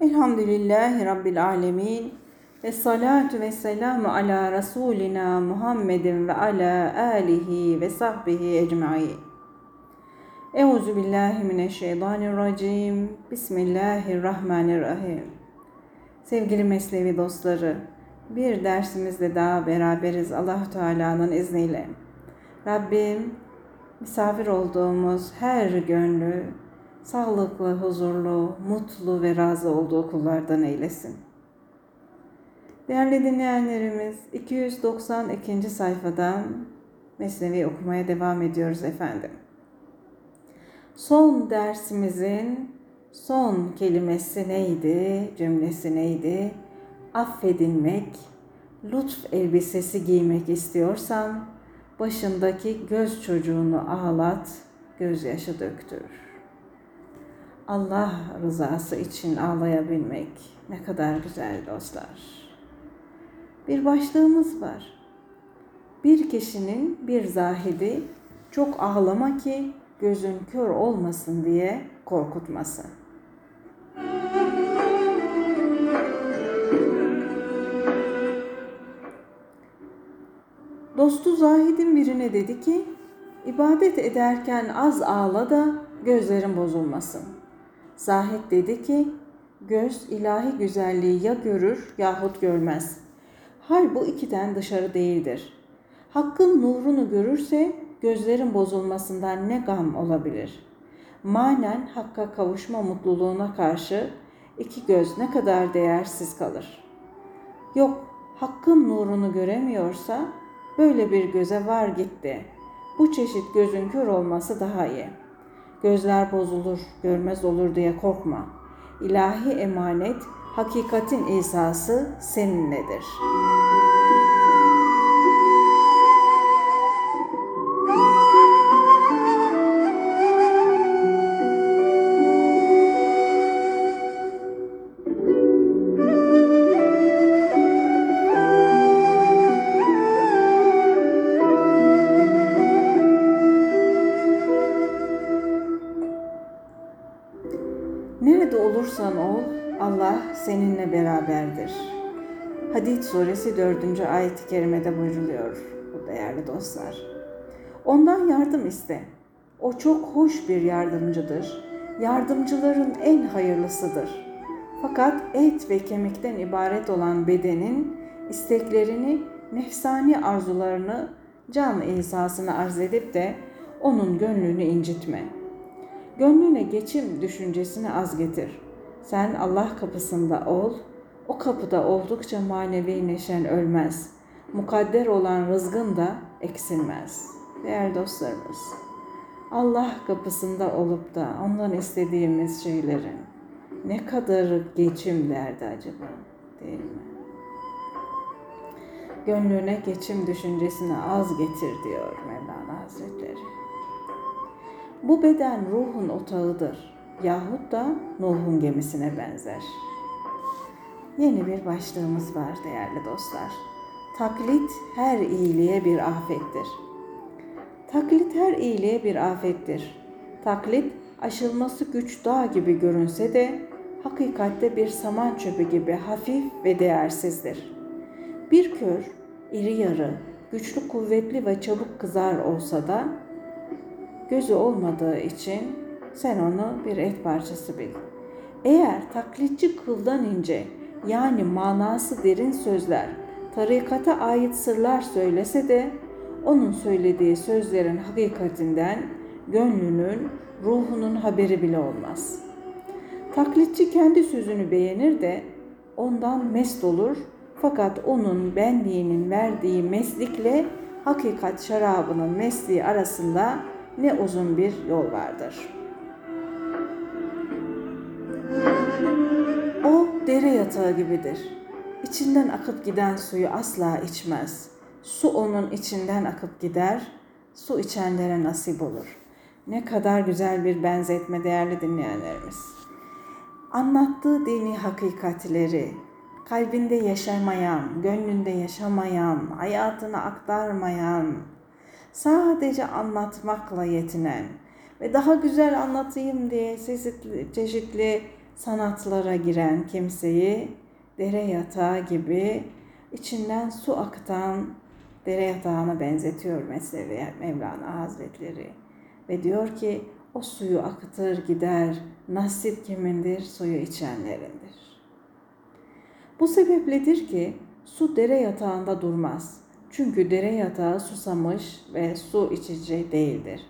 Elhamdülillahi Rabbil alemin. Ve salatu ve selamu ala Resulina Muhammedin ve ala alihi ve sahbihi ecmain. Euzu billahi mineşşeytanirracim. Bismillahirrahmanirrahim. Sevgili Mesnevi dostları, bir dersimizde daha beraberiz allah Teala'nın izniyle. Rabbim misafir olduğumuz her gönlü sağlıklı, huzurlu, mutlu ve razı olduğu kullardan eylesin. Değerli dinleyenlerimiz 292. sayfadan Mesnevi okumaya devam ediyoruz efendim. Son dersimizin son kelimesi neydi, cümlesi neydi? Affedilmek, lütf elbisesi giymek istiyorsan başındaki göz çocuğunu ağlat, gözyaşı döktür. Allah rızası için ağlayabilmek ne kadar güzel dostlar. Bir başlığımız var. Bir kişinin bir zahidi çok ağlama ki gözün kör olmasın diye korkutması. Dostu Zahid'in birine dedi ki, ibadet ederken az ağla da gözlerin bozulmasın. Zahid dedi ki, göz ilahi güzelliği ya görür yahut görmez. Hal bu ikiden dışarı değildir. Hakkın nurunu görürse gözlerin bozulmasından ne gam olabilir? Manen hakka kavuşma mutluluğuna karşı iki göz ne kadar değersiz kalır. Yok, hakkın nurunu göremiyorsa böyle bir göze var gitti. Bu çeşit gözün kör olması daha iyi. Gözler bozulur, görmez olur diye korkma. İlahi emanet, hakikatin İsa'sı seninledir.'' Suresi 4. ayet-i kerimede buyruluyor bu değerli dostlar. Ondan yardım iste. O çok hoş bir yardımcıdır. Yardımcıların en hayırlısıdır. Fakat et ve kemikten ibaret olan bedenin isteklerini, nefsani arzularını can insasına arz edip de onun gönlünü incitme.'' Gönlüne geçim düşüncesini az getir. Sen Allah kapısında ol, o kapıda oldukça manevi neşen ölmez. Mukadder olan rızgın da eksilmez. Değerli dostlarımız, Allah kapısında olup da ondan istediğimiz şeylerin ne kadar geçim derdi acaba değil mi? Gönlüne geçim düşüncesini az getir diyor Mevlana Hazretleri. Bu beden ruhun otağıdır yahut da Nuh'un gemisine benzer. Yeni bir başlığımız var değerli dostlar. Taklit her iyiliğe bir afettir. Taklit her iyiliğe bir afettir. Taklit aşılması güç dağ gibi görünse de hakikatte bir saman çöpü gibi hafif ve değersizdir. Bir kör, iri yarı, güçlü kuvvetli ve çabuk kızar olsa da gözü olmadığı için sen onu bir et parçası bil. Eğer taklitçi kıldan ince yani manası derin sözler, tarikata ait sırlar söylese de onun söylediği sözlerin hakikatinden gönlünün, ruhunun haberi bile olmaz. Taklitçi kendi sözünü beğenir de ondan mest olur fakat onun benliğinin verdiği meslikle hakikat şarabının mesliği arasında ne uzun bir yol vardır. Dere yatağı gibidir. İçinden akıp giden suyu asla içmez. Su onun içinden akıp gider, su içenlere nasip olur. Ne kadar güzel bir benzetme değerli dinleyenlerimiz. Anlattığı dini hakikatleri, kalbinde yaşamayan, gönlünde yaşamayan, hayatını aktarmayan, sadece anlatmakla yetinen ve daha güzel anlatayım diye çeşitli, çeşitli sanatlara giren kimseyi dere yatağı gibi içinden su akıtan dere yatağına benzetiyor Mesnevi Mevlana Hazretleri. Ve diyor ki o suyu akıtır gider, nasip kimindir, suyu içenlerindir. Bu sebepledir ki su dere yatağında durmaz. Çünkü dere yatağı susamış ve su içici değildir.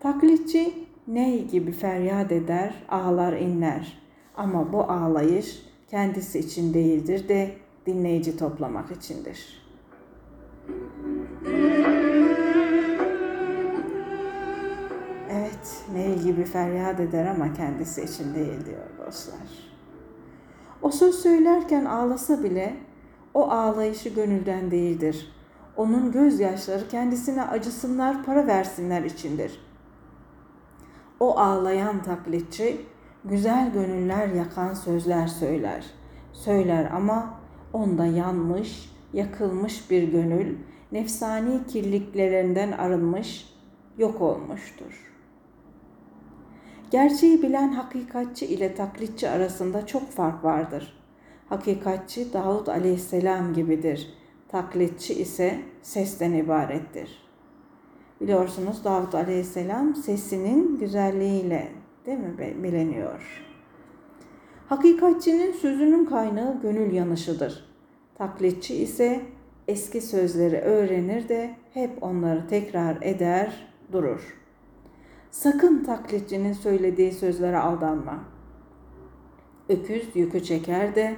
Taklitçi ney gibi feryat eder, ağlar inler. Ama bu ağlayış kendisi için değildir de dinleyici toplamak içindir. Evet, ney gibi feryat eder ama kendisi için değil diyor dostlar. O söz söylerken ağlasa bile o ağlayışı gönülden değildir. Onun gözyaşları kendisine acısınlar, para versinler içindir. O ağlayan taklitçi güzel gönüller yakan sözler söyler. Söyler ama onda yanmış, yakılmış bir gönül, nefsani kirliklerinden arınmış, yok olmuştur. Gerçeği bilen hakikatçi ile taklitçi arasında çok fark vardır. Hakikatçi Davud aleyhisselam gibidir. Taklitçi ise sesten ibarettir. Biliyorsunuz Davud aleyhisselam sesinin güzelliğiyle değil mi bileniyor. Hakikatçinin sözünün kaynağı gönül yanışıdır. Taklitçi ise eski sözleri öğrenir de hep onları tekrar eder, durur. Sakın taklitçinin söylediği sözlere aldanma. Öküz yükü çeker de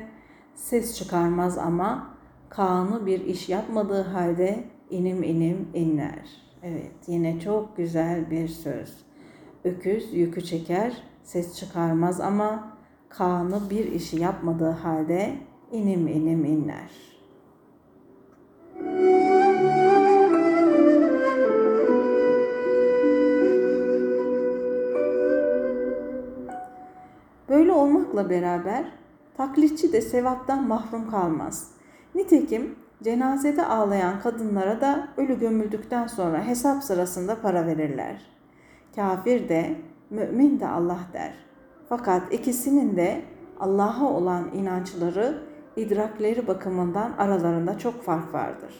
ses çıkarmaz ama Kaan'ı bir iş yapmadığı halde inim inim inler. Evet yine çok güzel bir söz. Öküz yükü çeker, ses çıkarmaz ama Kaan'ı bir işi yapmadığı halde inim inim inler. Böyle olmakla beraber taklitçi de sevaptan mahrum kalmaz. Nitekim cenazede ağlayan kadınlara da ölü gömüldükten sonra hesap sırasında para verirler. Kafir de, mümin de Allah der. Fakat ikisinin de Allah'a olan inançları, idrakleri bakımından aralarında çok fark vardır.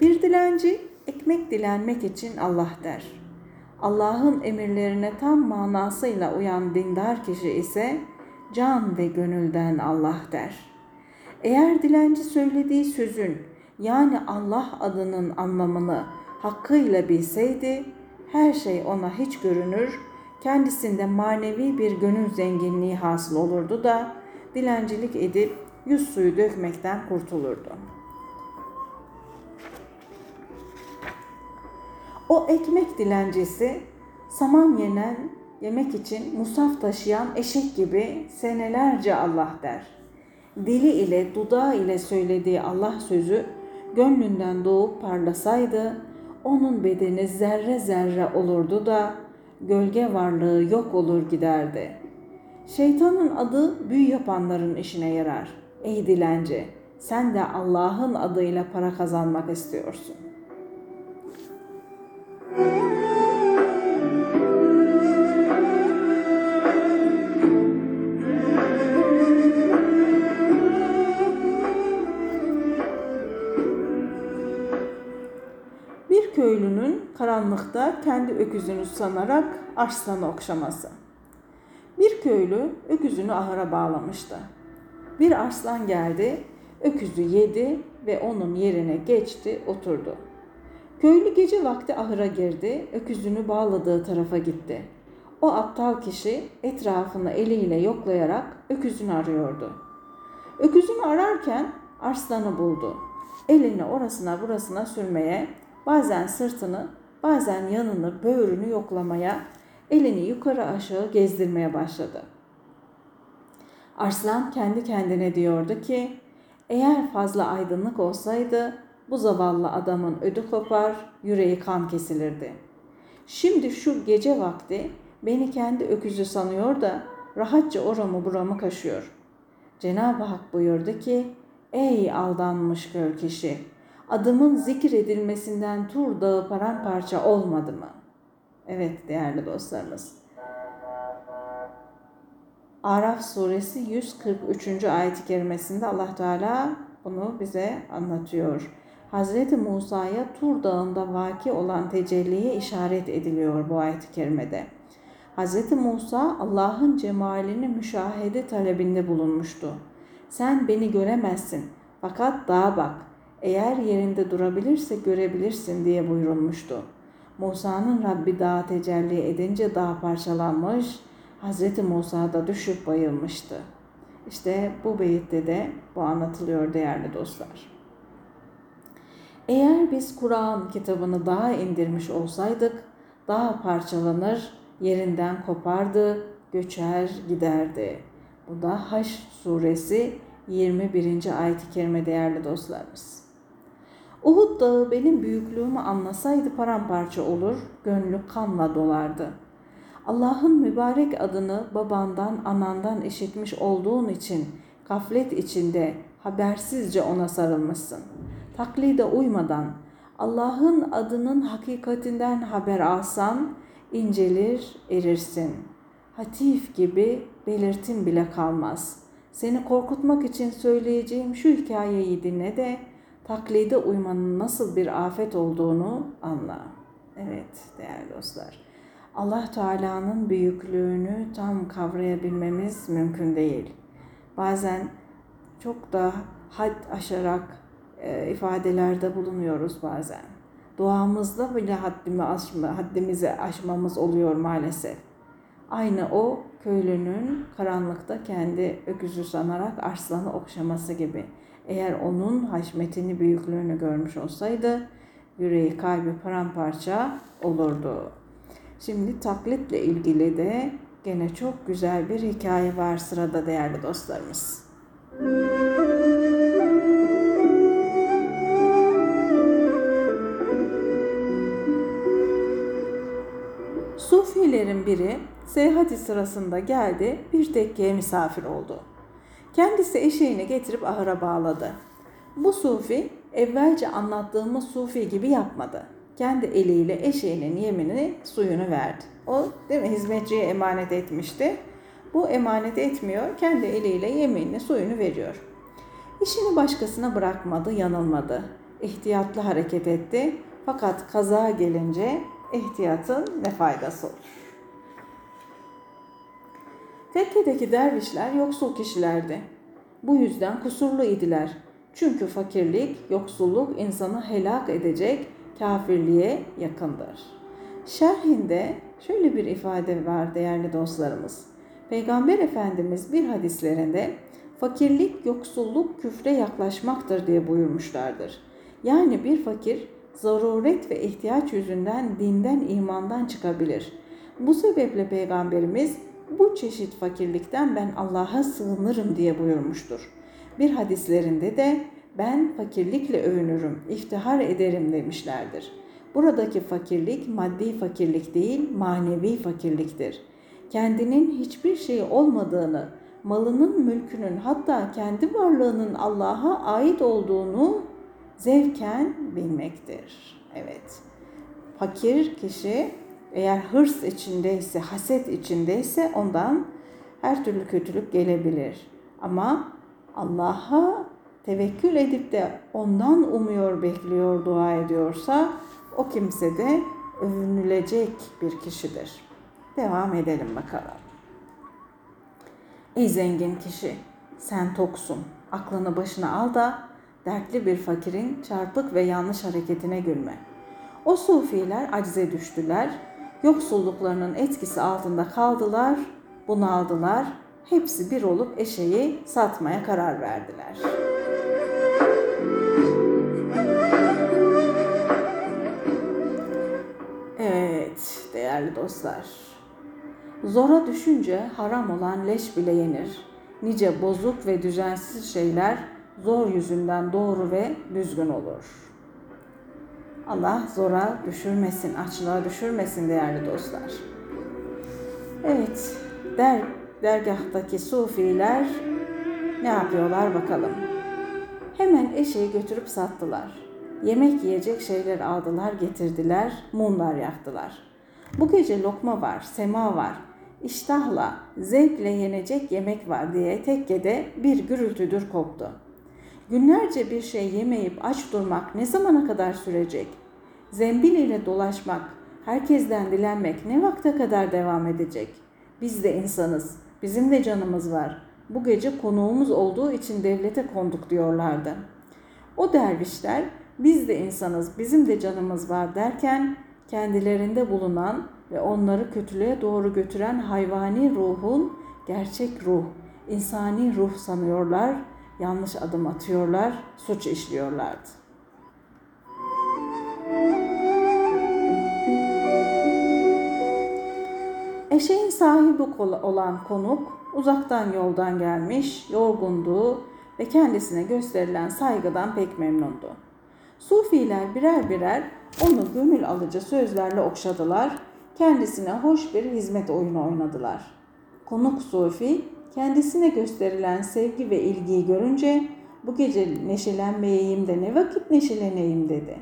Bir dilenci ekmek dilenmek için Allah der. Allah'ın emirlerine tam manasıyla uyan dindar kişi ise can ve gönülden Allah der. Eğer dilenci söylediği sözün yani Allah adının anlamını hakkıyla bilseydi her şey ona hiç görünür, kendisinde manevi bir gönül zenginliği hasıl olurdu da dilencilik edip yüz suyu dökmekten kurtulurdu. O ekmek dilencisi saman yenen yemek için musaf taşıyan eşek gibi senelerce Allah der. Dili ile dudağı ile söylediği Allah sözü gönlünden doğup parlasaydı onun bedeni zerre zerre olurdu da gölge varlığı yok olur giderdi. Şeytanın adı büyü yapanların işine yarar. Ey dilenci, sen de Allah'ın adıyla para kazanmak istiyorsun. Köylünün karanlıkta kendi öküzünü sanarak arslanı okşaması. Bir köylü öküzünü ahıra bağlamıştı. Bir arslan geldi, öküzü yedi ve onun yerine geçti, oturdu. Köylü gece vakti ahıra girdi, öküzünü bağladığı tarafa gitti. O aptal kişi etrafını eliyle yoklayarak öküzünü arıyordu. Öküzünü ararken arslanı buldu. Elini orasına burasına sürmeye, bazen sırtını, bazen yanını, böğrünü yoklamaya, elini yukarı aşağı gezdirmeye başladı. Arslan kendi kendine diyordu ki, eğer fazla aydınlık olsaydı bu zavallı adamın ödü kopar, yüreği kan kesilirdi. Şimdi şu gece vakti beni kendi öküzü sanıyor da rahatça oramı buramı kaşıyor. Cenab-ı Hak buyurdu ki, ey aldanmış kör kişi, adımın zikredilmesinden Tur Dağı paramparça olmadı mı? Evet değerli dostlarımız. Araf suresi 143. ayet-i kerimesinde Allah Teala bunu bize anlatıyor. Hazreti Musa'ya Tur Dağı'nda vaki olan tecelliye işaret ediliyor bu ayet-i kerimede. Hazreti Musa Allah'ın cemalini müşahede talebinde bulunmuştu. Sen beni göremezsin fakat dağa bak. Eğer yerinde durabilirse görebilirsin diye buyurulmuştu. Musa'nın Rabbi dağa tecelli edince dağ parçalanmış, Hazreti Musa da düşüp bayılmıştı. İşte bu beyitte de bu anlatılıyor değerli dostlar. Eğer biz Kur'an kitabını daha indirmiş olsaydık, daha parçalanır, yerinden kopardı, göçer giderdi. Bu da Haş suresi 21. ayet-i kerime değerli dostlarımız. Uhud dağı benim büyüklüğümü anlasaydı paramparça olur, gönlü kanla dolardı. Allah'ın mübarek adını babandan, anandan işitmiş olduğun için gaflet içinde habersizce ona sarılmışsın. Taklide uymadan Allah'ın adının hakikatinden haber alsan incelir, erirsin. Hatif gibi belirtin bile kalmaz. Seni korkutmak için söyleyeceğim şu hikayeyi dinle de taklide uymanın nasıl bir afet olduğunu anla. Evet değerli dostlar. Allah Teala'nın büyüklüğünü tam kavrayabilmemiz mümkün değil. Bazen çok da had aşarak e, ifadelerde bulunuyoruz bazen. Duamızda bile haddimi aşma, haddimizi aşmamız oluyor maalesef. Aynı o köylünün karanlıkta kendi öküzü sanarak arslanı okşaması gibi. Eğer onun haşmetini, büyüklüğünü görmüş olsaydı yüreği, kalbi paramparça olurdu. Şimdi taklitle ilgili de gene çok güzel bir hikaye var sırada değerli dostlarımız. Sufilerin biri seyahati sırasında geldi bir tekkeye misafir oldu. Kendisi eşeğini getirip ahıra bağladı. Bu sufi evvelce anlattığımız sufi gibi yapmadı. Kendi eliyle eşeğinin yemini suyunu verdi. O değil mi hizmetçiye emanet etmişti. Bu emanet etmiyor. Kendi eliyle yemeğini suyunu veriyor. İşini başkasına bırakmadı, yanılmadı. İhtiyatlı hareket etti. Fakat kaza gelince ihtiyatın ne faydası olur? Tekkedeki dervişler yoksul kişilerdi. Bu yüzden kusurlu idiler. Çünkü fakirlik, yoksulluk insanı helak edecek, kafirliğe yakındır. Şerhinde şöyle bir ifade var değerli dostlarımız. Peygamber Efendimiz bir hadislerinde fakirlik, yoksulluk küfre yaklaşmaktır diye buyurmuşlardır. Yani bir fakir zaruret ve ihtiyaç yüzünden dinden imandan çıkabilir. Bu sebeple Peygamberimiz bu çeşit fakirlikten ben Allah'a sığınırım diye buyurmuştur. Bir hadislerinde de ben fakirlikle övünürüm, iftihar ederim demişlerdir. Buradaki fakirlik maddi fakirlik değil, manevi fakirliktir. Kendinin hiçbir şey olmadığını, malının, mülkünün hatta kendi varlığının Allah'a ait olduğunu zevken bilmektir. Evet. Fakir kişi eğer hırs içindeyse, haset içindeyse ondan her türlü kötülük gelebilir. Ama Allah'a tevekkül edip de ondan umuyor, bekliyor, dua ediyorsa o kimse de övünülecek bir kişidir. Devam edelim bakalım. Ey zengin kişi, sen toksun. Aklını başına al da dertli bir fakirin çarpık ve yanlış hareketine gülme. O sufiler acize düştüler, yoksulluklarının etkisi altında kaldılar, bunaldılar, hepsi bir olup eşeği satmaya karar verdiler. Evet değerli dostlar. Zora düşünce haram olan leş bile yenir. Nice bozuk ve düzensiz şeyler zor yüzünden doğru ve düzgün olur. Allah zora düşürmesin, açlığa düşürmesin değerli dostlar. Evet, der, dergahtaki sufiler ne yapıyorlar bakalım. Hemen eşeği götürüp sattılar. Yemek yiyecek şeyler aldılar, getirdiler, mumlar yaktılar. Bu gece lokma var, sema var. iştahla, zevkle yenecek yemek var diye tekkede bir gürültüdür koptu. Günlerce bir şey yemeyip aç durmak ne zamana kadar sürecek? Zembil ile dolaşmak, herkesten dilenmek ne vakte kadar devam edecek? Biz de insanız, bizim de canımız var. Bu gece konuğumuz olduğu için devlete konduk diyorlardı. O dervişler biz de insanız, bizim de canımız var derken kendilerinde bulunan ve onları kötülüğe doğru götüren hayvani ruhun gerçek ruh, insani ruh sanıyorlar, yanlış adım atıyorlar, suç işliyorlardı. Eşeğin sahibi olan konuk uzaktan yoldan gelmiş, yorgundu ve kendisine gösterilen saygıdan pek memnundu. Sufiler birer birer onu gönül alıcı sözlerle okşadılar, kendisine hoş bir hizmet oyunu oynadılar. Konuk Sufi kendisine gösterilen sevgi ve ilgiyi görünce bu gece neşelenmeyeyim de ne vakit neşeleneyim dedi.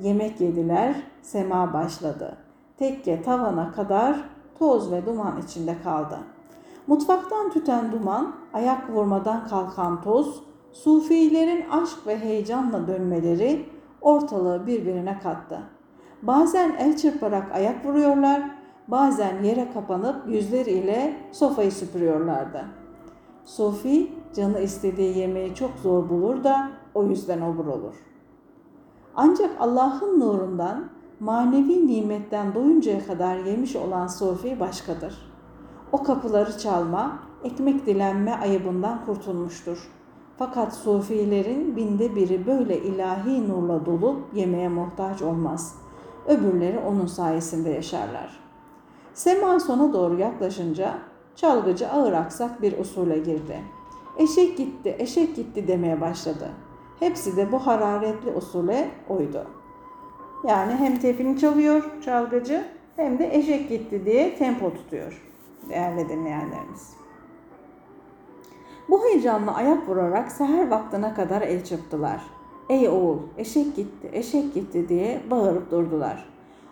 Yemek yediler, sema başladı. Tekke tavana kadar toz ve duman içinde kaldı. Mutfaktan tüten duman, ayak vurmadan kalkan toz, sufilerin aşk ve heyecanla dönmeleri ortalığı birbirine kattı. Bazen el çırparak ayak vuruyorlar, bazen yere kapanıp yüzleriyle sofayı süpürüyorlardı. Sofi canı istediği yemeği çok zor bulur da o yüzden obur olur. Ancak Allah'ın nurundan, manevi nimetten doyuncaya kadar yemiş olan Sofi başkadır. O kapıları çalma, ekmek dilenme ayıbından kurtulmuştur. Fakat Sofilerin binde biri böyle ilahi nurla dolu yemeğe muhtaç olmaz. Öbürleri onun sayesinde yaşarlar. Sema sona doğru yaklaşınca çalgıcı ağır aksak bir usule girdi. Eşek gitti, eşek gitti demeye başladı. Hepsi de bu hararetli usule uydu. Yani hem tefini çalıyor çalgıcı hem de eşek gitti diye tempo tutuyor değerli dinleyenlerimiz. Bu heyecanla ayak vurarak seher vaktine kadar el çırptılar. Ey oğul eşek gitti, eşek gitti diye bağırıp durdular.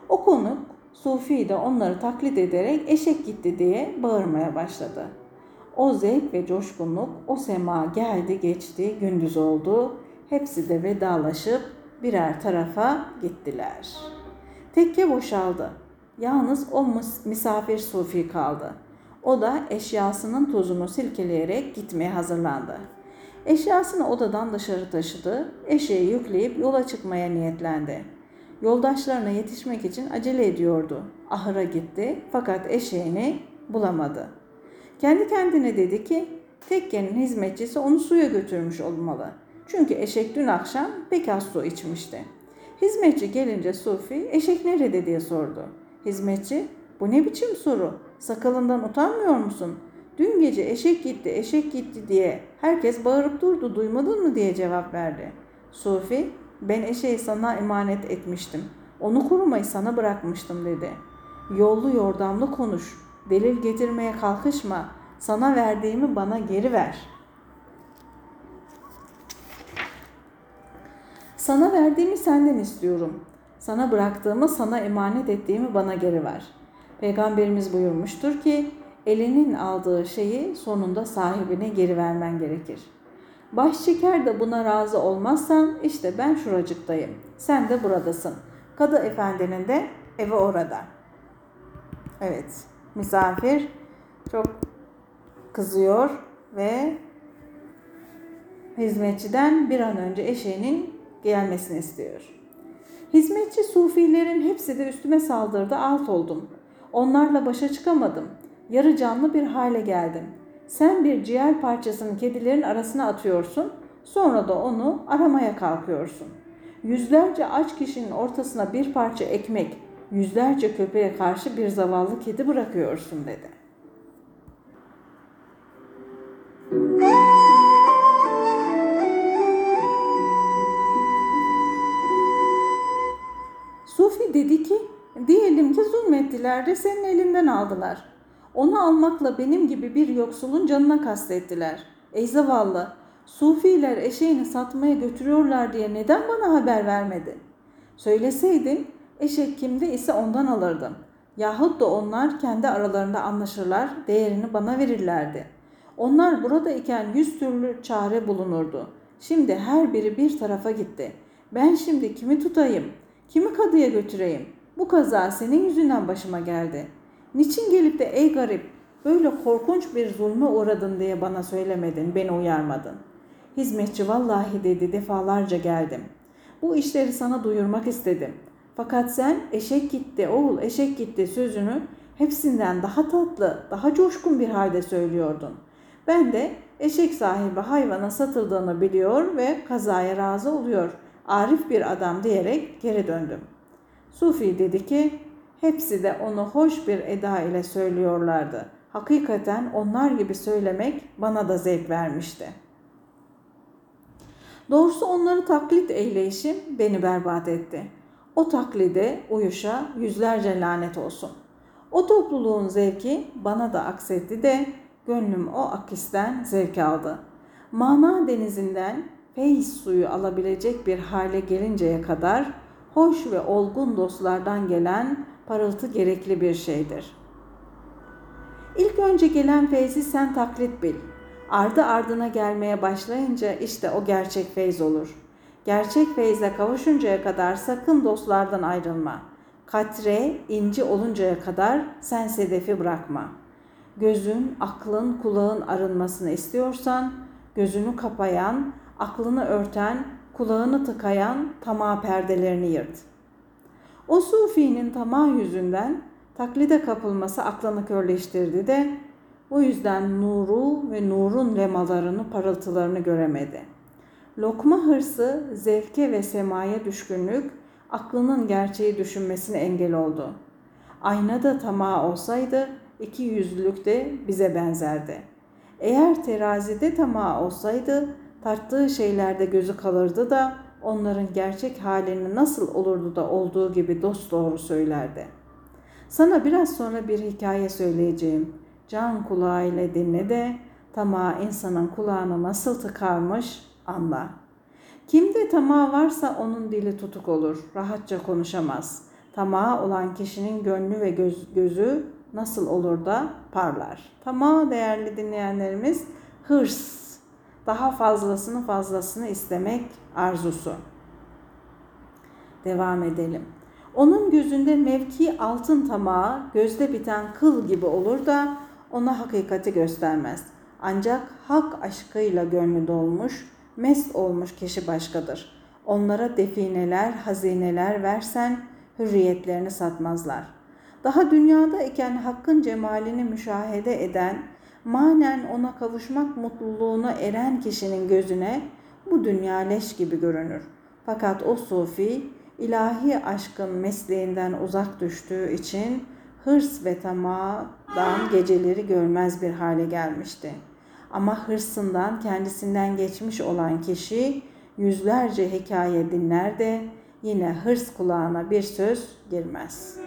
O konuk Sufi de onları taklit ederek eşek gitti diye bağırmaya başladı. O zevk ve coşkunluk o sema geldi geçti gündüz oldu. Hepsi de vedalaşıp birer tarafa gittiler. Tekke boşaldı. Yalnız o misafir Sufi kaldı. O da eşyasının tozunu silkeleyerek gitmeye hazırlandı. Eşyasını odadan dışarı taşıdı, eşeği yükleyip yola çıkmaya niyetlendi. Yoldaşlarına yetişmek için acele ediyordu. Ahıra gitti fakat eşeğini bulamadı. Kendi kendine dedi ki tekkenin hizmetçisi onu suya götürmüş olmalı. Çünkü eşek dün akşam pek az su içmişti. Hizmetçi gelince Sufi eşek nerede diye sordu. Hizmetçi bu ne biçim soru? Sakalından utanmıyor musun? Dün gece eşek gitti, eşek gitti diye herkes bağırıp durdu, duymadın mı diye cevap verdi. Sufi, ben eşeği sana emanet etmiştim. Onu korumayı sana bırakmıştım dedi. Yollu yordamlı konuş. Delil getirmeye kalkışma. Sana verdiğimi bana geri ver. Sana verdiğimi senden istiyorum. Sana bıraktığımı, sana emanet ettiğimi bana geri ver. Peygamberimiz buyurmuştur ki, elinin aldığı şeyi sonunda sahibine geri vermen gerekir. Baş çeker de buna razı olmazsan işte ben şuracıktayım. Sen de buradasın. Kadı efendinin de evi orada. Evet, misafir çok kızıyor ve hizmetçiden bir an önce eşeğinin gelmesini istiyor. Hizmetçi sufilerin hepsi de üstüme saldırdı, alt oldum. Onlarla başa çıkamadım. Yarı canlı bir hale geldim. Sen bir ciğer parçasını kedilerin arasına atıyorsun, sonra da onu aramaya kalkıyorsun. Yüzlerce aç kişinin ortasına bir parça ekmek, yüzlerce köpeğe karşı bir zavallı kedi bırakıyorsun dedi. Sufi dedi ki, diyelim ki zulmettiler de senin elinden aldılar. Onu almakla benim gibi bir yoksulun canına kastettiler. Ey zavallı, Sufiler eşeğini satmaya götürüyorlar diye neden bana haber vermedin? Söyleseydin eşek kimde ise ondan alırdım. Yahut da onlar kendi aralarında anlaşırlar, değerini bana verirlerdi. Onlar burada iken yüz türlü çare bulunurdu. Şimdi her biri bir tarafa gitti. Ben şimdi kimi tutayım, kimi kadıya götüreyim? Bu kaza senin yüzünden başıma geldi. Niçin gelip de ey garip böyle korkunç bir zulme uğradın diye bana söylemedin, beni uyarmadın. Hizmetçi vallahi dedi defalarca geldim. Bu işleri sana duyurmak istedim. Fakat sen eşek gitti oğul eşek gitti sözünü hepsinden daha tatlı, daha coşkun bir halde söylüyordun. Ben de eşek sahibi hayvana satıldığını biliyor ve kazaya razı oluyor. Arif bir adam diyerek geri döndüm. Sufi dedi ki hepsi de onu hoş bir eda ile söylüyorlardı. Hakikaten onlar gibi söylemek bana da zevk vermişti. Doğrusu onları taklit eyleyişim beni berbat etti. O taklide uyuşa yüzlerce lanet olsun. O topluluğun zevki bana da aksetti de gönlüm o akisten zevk aldı. Mana denizinden feyiz suyu alabilecek bir hale gelinceye kadar hoş ve olgun dostlardan gelen parıltı gerekli bir şeydir. İlk önce gelen feyzi sen taklit bil. Ardı ardına gelmeye başlayınca işte o gerçek feyz olur. Gerçek feyze kavuşuncaya kadar sakın dostlardan ayrılma. Katre, inci oluncaya kadar sen sedefi bırakma. Gözün, aklın, kulağın arınmasını istiyorsan, gözünü kapayan, aklını örten, kulağını tıkayan tamah perdelerini yırt. O sufinin tamah yüzünden taklide kapılması aklını körleştirdi de o yüzden nuru ve nurun lemalarını, parıltılarını göremedi. Lokma hırsı, zevke ve semaya düşkünlük, aklının gerçeği düşünmesine engel oldu. Aynada tamah olsaydı iki yüzlülük de bize benzerdi. Eğer terazide tamah olsaydı tarttığı şeylerde gözü kalırdı da onların gerçek halini nasıl olurdu da olduğu gibi dost doğru söylerdi. Sana biraz sonra bir hikaye söyleyeceğim. Can kulağıyla dinle de tamah insanın kulağını nasıl tıkarmış anla. Kimde tamah varsa onun dili tutuk olur, rahatça konuşamaz. Tamah olan kişinin gönlü ve göz, gözü nasıl olur da parlar. Tamah değerli dinleyenlerimiz hırs, daha fazlasını fazlasını istemek arzusu. Devam edelim. Onun gözünde mevki altın tamağı gözde biten kıl gibi olur da ona hakikati göstermez. Ancak hak aşkıyla gönlü dolmuş, mest olmuş kişi başkadır. Onlara defineler, hazineler versen hürriyetlerini satmazlar. Daha dünyada iken hakkın cemalini müşahede eden, manen ona kavuşmak mutluluğuna eren kişinin gözüne bu dünya leş gibi görünür. Fakat o sufi ilahi aşkın mesleğinden uzak düştüğü için hırs ve tamadan geceleri görmez bir hale gelmişti. Ama hırsından kendisinden geçmiş olan kişi yüzlerce hikaye dinler de yine hırs kulağına bir söz girmez.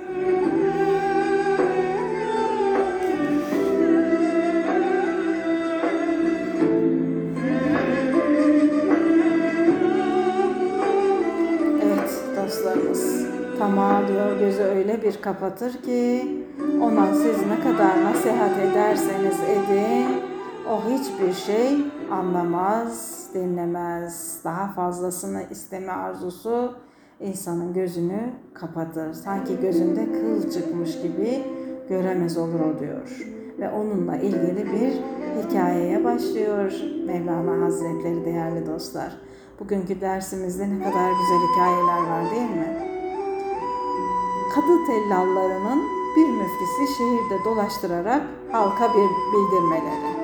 Tamah diyor gözü öyle bir kapatır ki ona siz ne kadar nasihat ederseniz edin o hiçbir şey anlamaz, dinlemez. Daha fazlasını isteme arzusu insanın gözünü kapatır. Sanki gözünde kıl çıkmış gibi göremez olur o diyor. Ve onunla ilgili bir hikayeye başlıyor Mevlana Hazretleri değerli dostlar. Bugünkü dersimizde ne kadar güzel hikayeler var değil mi? Kadı tellallarının bir müftisi şehirde dolaştırarak halka bir bildirmeleri.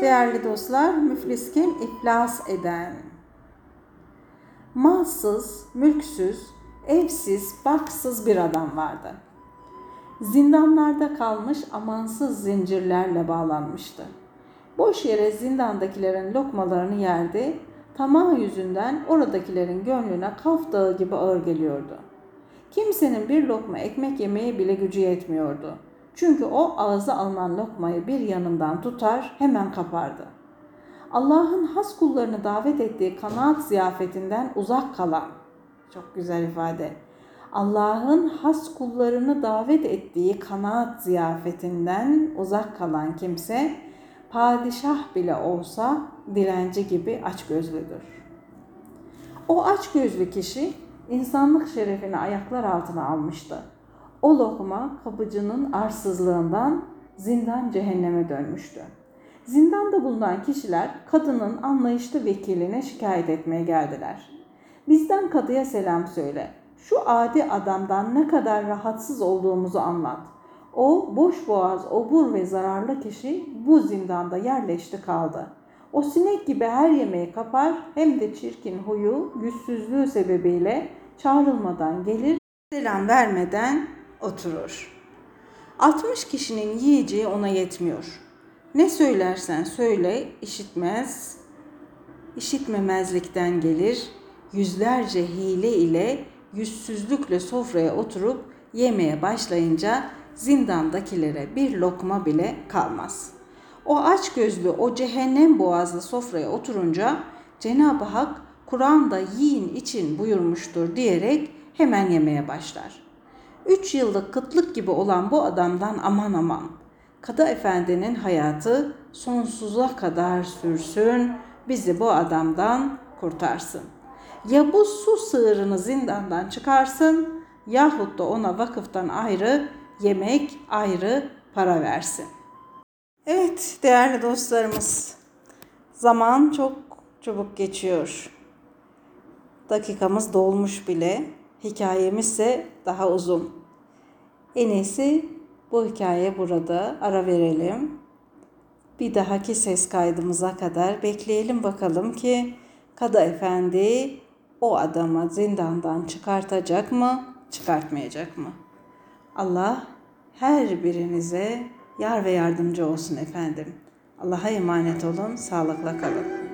Değerli dostlar, müflis kim? İflas eden. Malsız, mülksüz, evsiz, baksız bir adam vardı. Zindanlarda kalmış amansız zincirlerle bağlanmıştı. Boş yere zindandakilerin lokmalarını yerdi, tamah yüzünden oradakilerin gönlüne kaf dağı gibi ağır geliyordu. Kimsenin bir lokma ekmek yemeye bile gücü yetmiyordu. Çünkü o ağza alınan lokmayı bir yanından tutar, hemen kapardı. Allah'ın has kullarını davet ettiği kanaat ziyafetinden uzak kalan, Çok güzel ifade. Allah'ın has kullarını davet ettiği kanaat ziyafetinden uzak kalan kimse padişah bile olsa dilenci gibi açgözlüdür. O açgözlü kişi insanlık şerefini ayaklar altına almıştı. O lokma kapıcının arsızlığından zindan cehenneme dönmüştü. Zindanda bulunan kişiler kadının anlayışlı vekiline şikayet etmeye geldiler. Bizden kadıya selam söyle. Şu adi adamdan ne kadar rahatsız olduğumuzu anlat. O boş boğaz, obur ve zararlı kişi bu zindanda yerleşti kaldı. O sinek gibi her yemeği kapar hem de çirkin huyu, yüzsüzlüğü sebebiyle çağrılmadan gelir, selam vermeden oturur. 60 kişinin yiyeceği ona yetmiyor. Ne söylersen söyle işitmez, işitmemezlikten gelir, yüzlerce hile ile yüzsüzlükle sofraya oturup yemeye başlayınca zindandakilere bir lokma bile kalmaz. O aç gözlü, o cehennem boğazlı sofraya oturunca Cenab-ı Hak Kur'an'da yiyin için buyurmuştur diyerek hemen yemeye başlar. Üç yıllık kıtlık gibi olan bu adamdan aman aman. Kadı Efendi'nin hayatı sonsuza kadar sürsün, bizi bu adamdan kurtarsın. Ya bu su sığırını zindandan çıkarsın yahut da ona vakıftan ayrı yemek, ayrı para versin. Evet değerli dostlarımız, zaman çok çabuk geçiyor. Dakikamız dolmuş bile, hikayemiz ise daha uzun. En iyisi bu hikaye burada ara verelim. Bir dahaki ses kaydımıza kadar bekleyelim bakalım ki Kadı Efendi o adamı zindandan çıkartacak mı, çıkartmayacak mı? Allah her birinize yar ve yardımcı olsun efendim. Allah'a emanet olun, sağlıkla kalın.